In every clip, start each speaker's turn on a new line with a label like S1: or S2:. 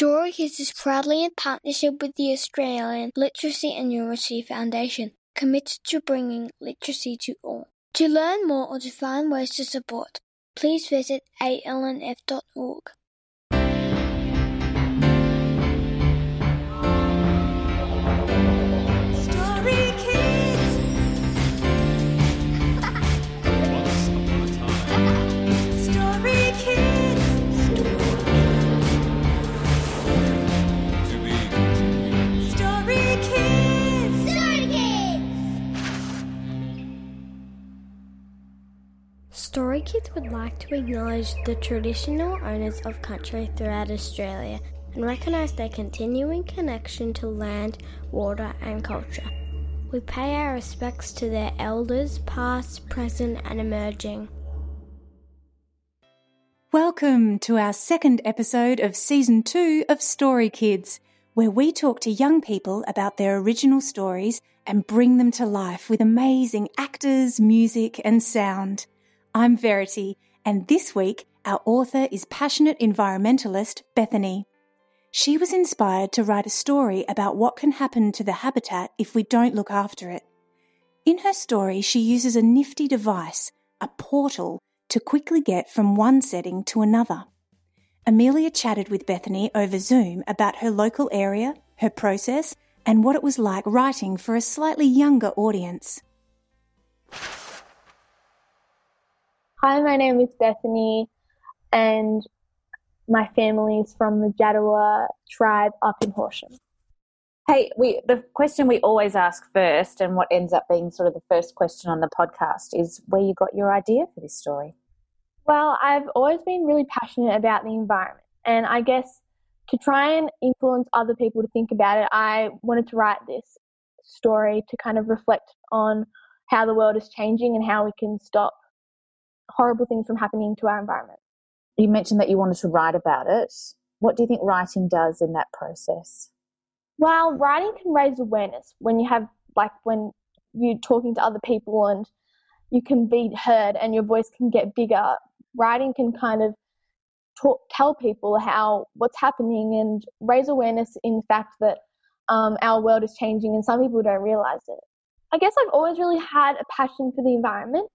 S1: Story is proudly in partnership with the Australian Literacy and Numeracy Foundation, committed to bringing literacy to all. To learn more or to find ways to support, please visit alnf.org.
S2: Kids
S1: would like to acknowledge the traditional owners of country throughout Australia and recognise their continuing connection to land, water, and culture. We pay our respects to their elders, past, present, and emerging.
S3: Welcome to our second episode of season two of Story Kids, where we talk to young people about their original stories and bring them to life with amazing actors, music, and sound. I'm Verity, and this week our author is passionate environmentalist Bethany. She was inspired to write a story about what can happen to the habitat if we don't look after it. In her story, she uses a nifty device, a portal, to quickly get from one setting to another. Amelia chatted with Bethany over Zoom about her local area, her process, and what it was like writing for a slightly younger audience.
S4: Hi, my name is Bethany, and my family is from the Jadawa tribe up in Horsham.
S5: Hey, we the question we always ask first, and what ends up being sort of the first question on the podcast is where you got your idea for this story.
S4: Well, I've always been really passionate about the environment, and I guess to try and influence other people to think about it, I wanted to write this story to kind of reflect on how the world is changing and how we can stop horrible things from happening to our environment.
S5: You mentioned that you wanted to write about it. What do you think writing does in that process?
S4: Well, writing can raise awareness when you have, like, when you're talking to other people and you can be heard and your voice can get bigger. Writing can kind of talk, tell people how what's happening and raise awareness in the fact that um, our world is changing and some people don't realize it. I guess I've always really had a passion for the environment.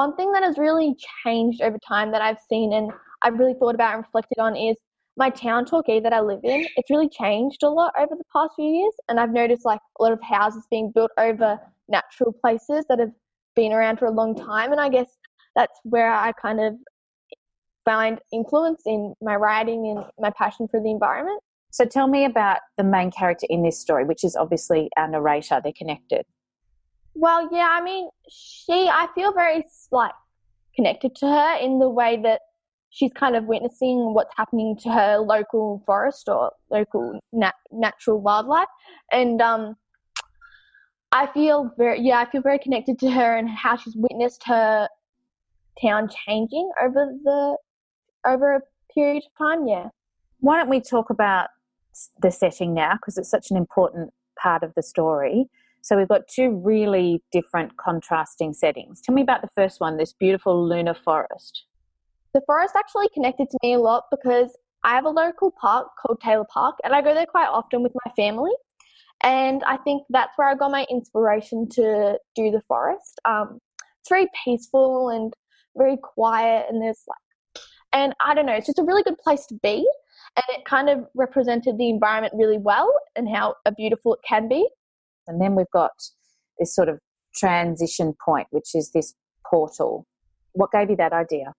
S4: One thing that has really changed over time that I've seen and I've really thought about and reflected on is my town Torquay that I live in. It's really changed a lot over the past few years, and I've noticed like a lot of houses being built over natural places that have been around for a long time, and I guess that's where I kind of find influence in my writing and my passion for the environment.
S5: So tell me about the main character in this story, which is obviously our narrator. They're connected.
S4: Well, yeah, I mean, she, I feel very like connected to her in the way that she's kind of witnessing what's happening to her local forest or local nat- natural wildlife, and um, I feel very, yeah, I feel very connected to her and how she's witnessed her town changing over the over a period of time. Yeah.
S5: Why don't we talk about the setting now because it's such an important part of the story. So we've got two really different contrasting settings. Tell me about the first one, this beautiful lunar forest.
S4: The forest actually connected to me a lot because I have a local park called Taylor Park and I go there quite often with my family. And I think that's where I got my inspiration to do the forest. Um, it's very peaceful and very quiet, and there's like, and I don't know, it's just a really good place to be. And it kind of represented the environment really well and how beautiful it can be.
S5: And then we've got this sort of transition point, which is this portal. What gave you that idea?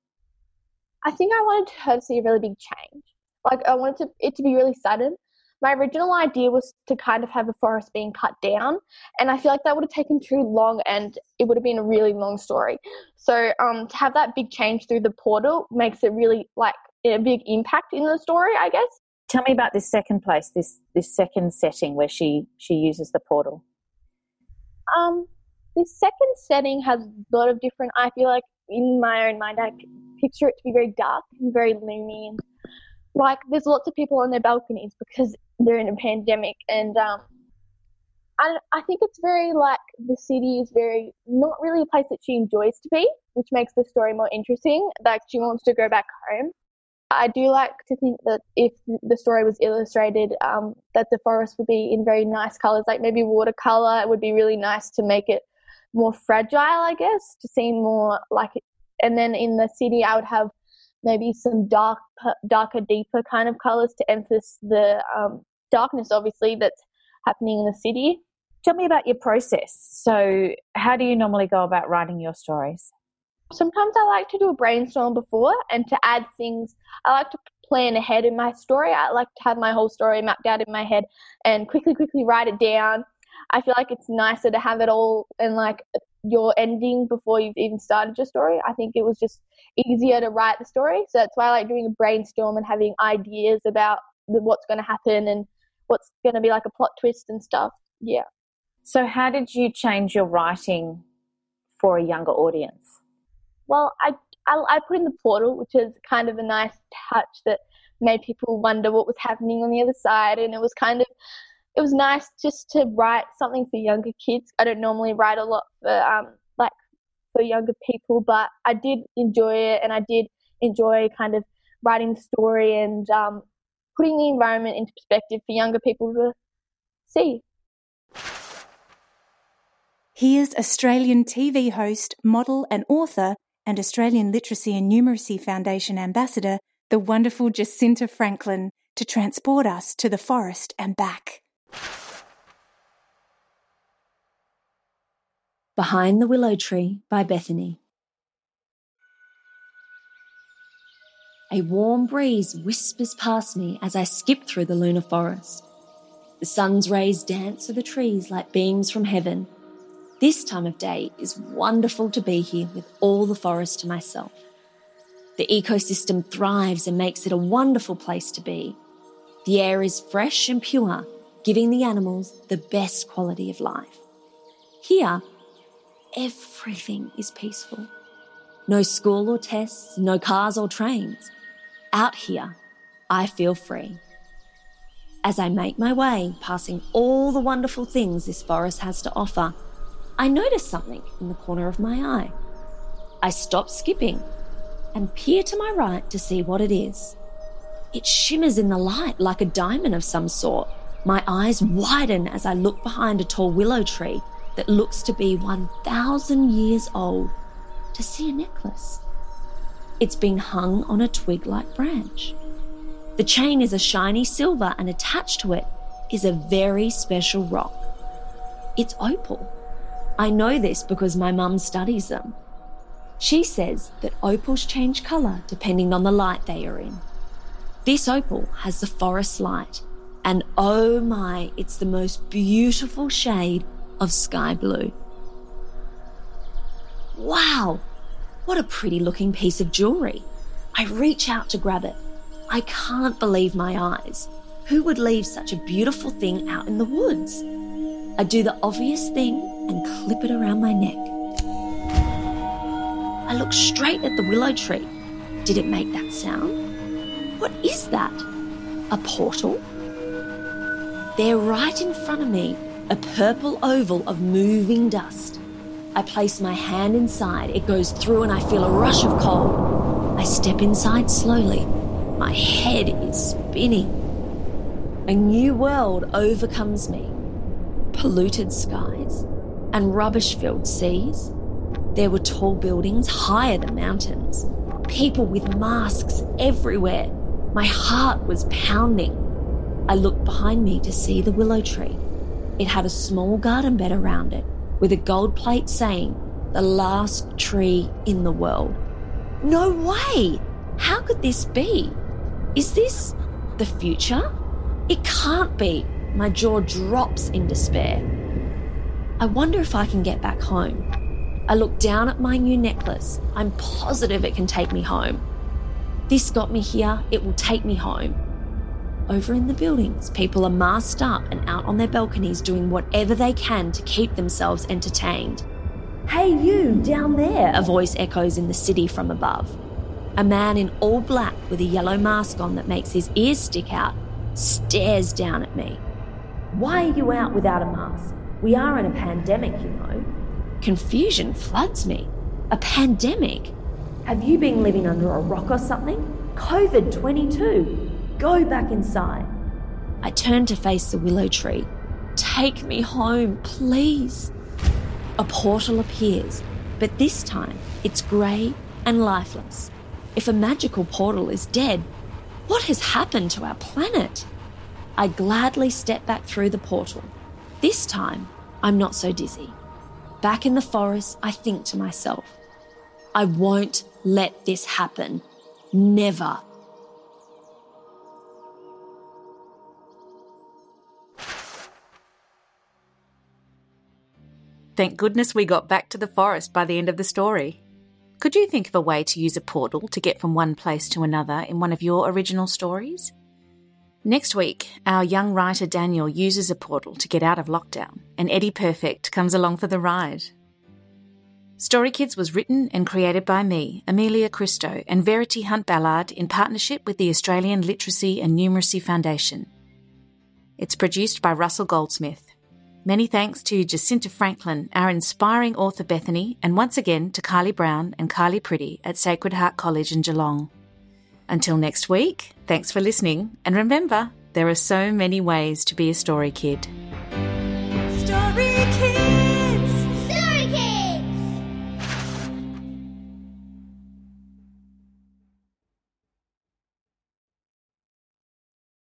S4: I think I wanted her to see a really big change. Like I wanted to, it to be really sudden. My original idea was to kind of have a forest being cut down, and I feel like that would have taken too long, and it would have been a really long story. So um, to have that big change through the portal makes it really like a big impact in the story, I guess.
S5: Tell me about this second place, this this second setting where she she uses the portal.
S4: Um, the second setting has a lot of different. I feel like in my own mind, I picture it to be very dark and very gloomy, and like there's lots of people on their balconies because they're in a pandemic, and um, I I think it's very like the city is very not really a place that she enjoys to be, which makes the story more interesting. Like she wants to go back home. I do like to think that if the story was illustrated, um, that the forest would be in very nice colors, like maybe watercolor. It would be really nice to make it more fragile, I guess, to seem more like it. And then in the city, I would have maybe some dark, darker, deeper kind of colors to emphasize the um, darkness, obviously, that's happening in the city.
S5: Tell me about your process. So, how do you normally go about writing your stories?
S4: Sometimes I like to do a brainstorm before and to add things. I like to plan ahead in my story. I like to have my whole story mapped out in my head and quickly, quickly write it down. I feel like it's nicer to have it all and like your ending before you've even started your story. I think it was just easier to write the story. So that's why I like doing a brainstorm and having ideas about what's going to happen and what's going to be like a plot twist and stuff. Yeah.
S5: So, how did you change your writing for a younger audience?
S4: Well, I, I, I put in the portal, which is kind of a nice touch that made people wonder what was happening on the other side. And it was kind of, it was nice just to write something for younger kids. I don't normally write a lot for, um, like, for younger people, but I did enjoy it and I did enjoy kind of writing the story and um, putting the environment into perspective for younger people to see.
S3: Here's Australian TV host, model, and author, and Australian Literacy and Numeracy Foundation ambassador, the wonderful Jesinta Franklin, to transport us to the forest and back.
S6: Behind the Willow Tree by Bethany. A warm breeze whispers past me as I skip through the lunar forest. The sun's rays dance through the trees like beams from heaven. This time of day is wonderful to be here with all the forest to myself. The ecosystem thrives and makes it a wonderful place to be. The air is fresh and pure, giving the animals the best quality of life. Here, everything is peaceful. No school or tests, no cars or trains. Out here, I feel free. As I make my way, passing all the wonderful things this forest has to offer, I notice something in the corner of my eye. I stop skipping and peer to my right to see what it is. It shimmers in the light like a diamond of some sort. My eyes widen as I look behind a tall willow tree that looks to be 1,000 years old to see a necklace. It's been hung on a twig like branch. The chain is a shiny silver, and attached to it is a very special rock. It's opal. I know this because my mum studies them. She says that opals change colour depending on the light they are in. This opal has the forest light, and oh my, it's the most beautiful shade of sky blue. Wow, what a pretty looking piece of jewellery. I reach out to grab it. I can't believe my eyes. Who would leave such a beautiful thing out in the woods? I do the obvious thing and clip it around my neck. I look straight at the willow tree. Did it make that sound? What is that? A portal? There, right in front of me, a purple oval of moving dust. I place my hand inside, it goes through, and I feel a rush of cold. I step inside slowly. My head is spinning. A new world overcomes me polluted skies and rubbish filled seas. There were tall buildings higher than mountains, people with masks everywhere. My heart was pounding. I looked behind me to see the willow tree. It had a small garden bed around it with a gold plate saying, the last tree in the world. No way! How could this be? Is this the future? It can't be. My jaw drops in despair. I wonder if I can get back home. I look down at my new necklace. I'm positive it can take me home. This got me here, it will take me home. Over in the buildings, people are masked up and out on their balconies doing whatever they can to keep themselves entertained. Hey, you down there, a voice echoes in the city from above. A man in all black with a yellow mask on that makes his ears stick out stares down at me. Why are you out without a mask? We are in a pandemic, you know. Confusion floods me. A pandemic? Have you been living under a rock or something? COVID 22. Go back inside. I turn to face the willow tree. Take me home, please. A portal appears, but this time it's grey and lifeless. If a magical portal is dead, what has happened to our planet? I gladly step back through the portal. This time, I'm not so dizzy. Back in the forest, I think to myself, I won't let this happen. Never.
S5: Thank goodness we got back to the forest by the end of the story. Could you think of a way to use a portal to get from one place to another in one of your original stories? Next week, our young writer Daniel uses a portal to get out of lockdown, and Eddie Perfect comes along for the ride. Story Kids was written and created by me, Amelia Christo, and Verity Hunt Ballard in partnership with the Australian Literacy and Numeracy Foundation. It's produced by Russell Goldsmith. Many thanks to Jesinta Franklin, our inspiring author Bethany, and once again to Kylie Brown and Kylie Pretty at Sacred Heart College in Geelong. Until next week, thanks for listening, and remember, there are so many ways to be a story kid.
S7: Story Kids.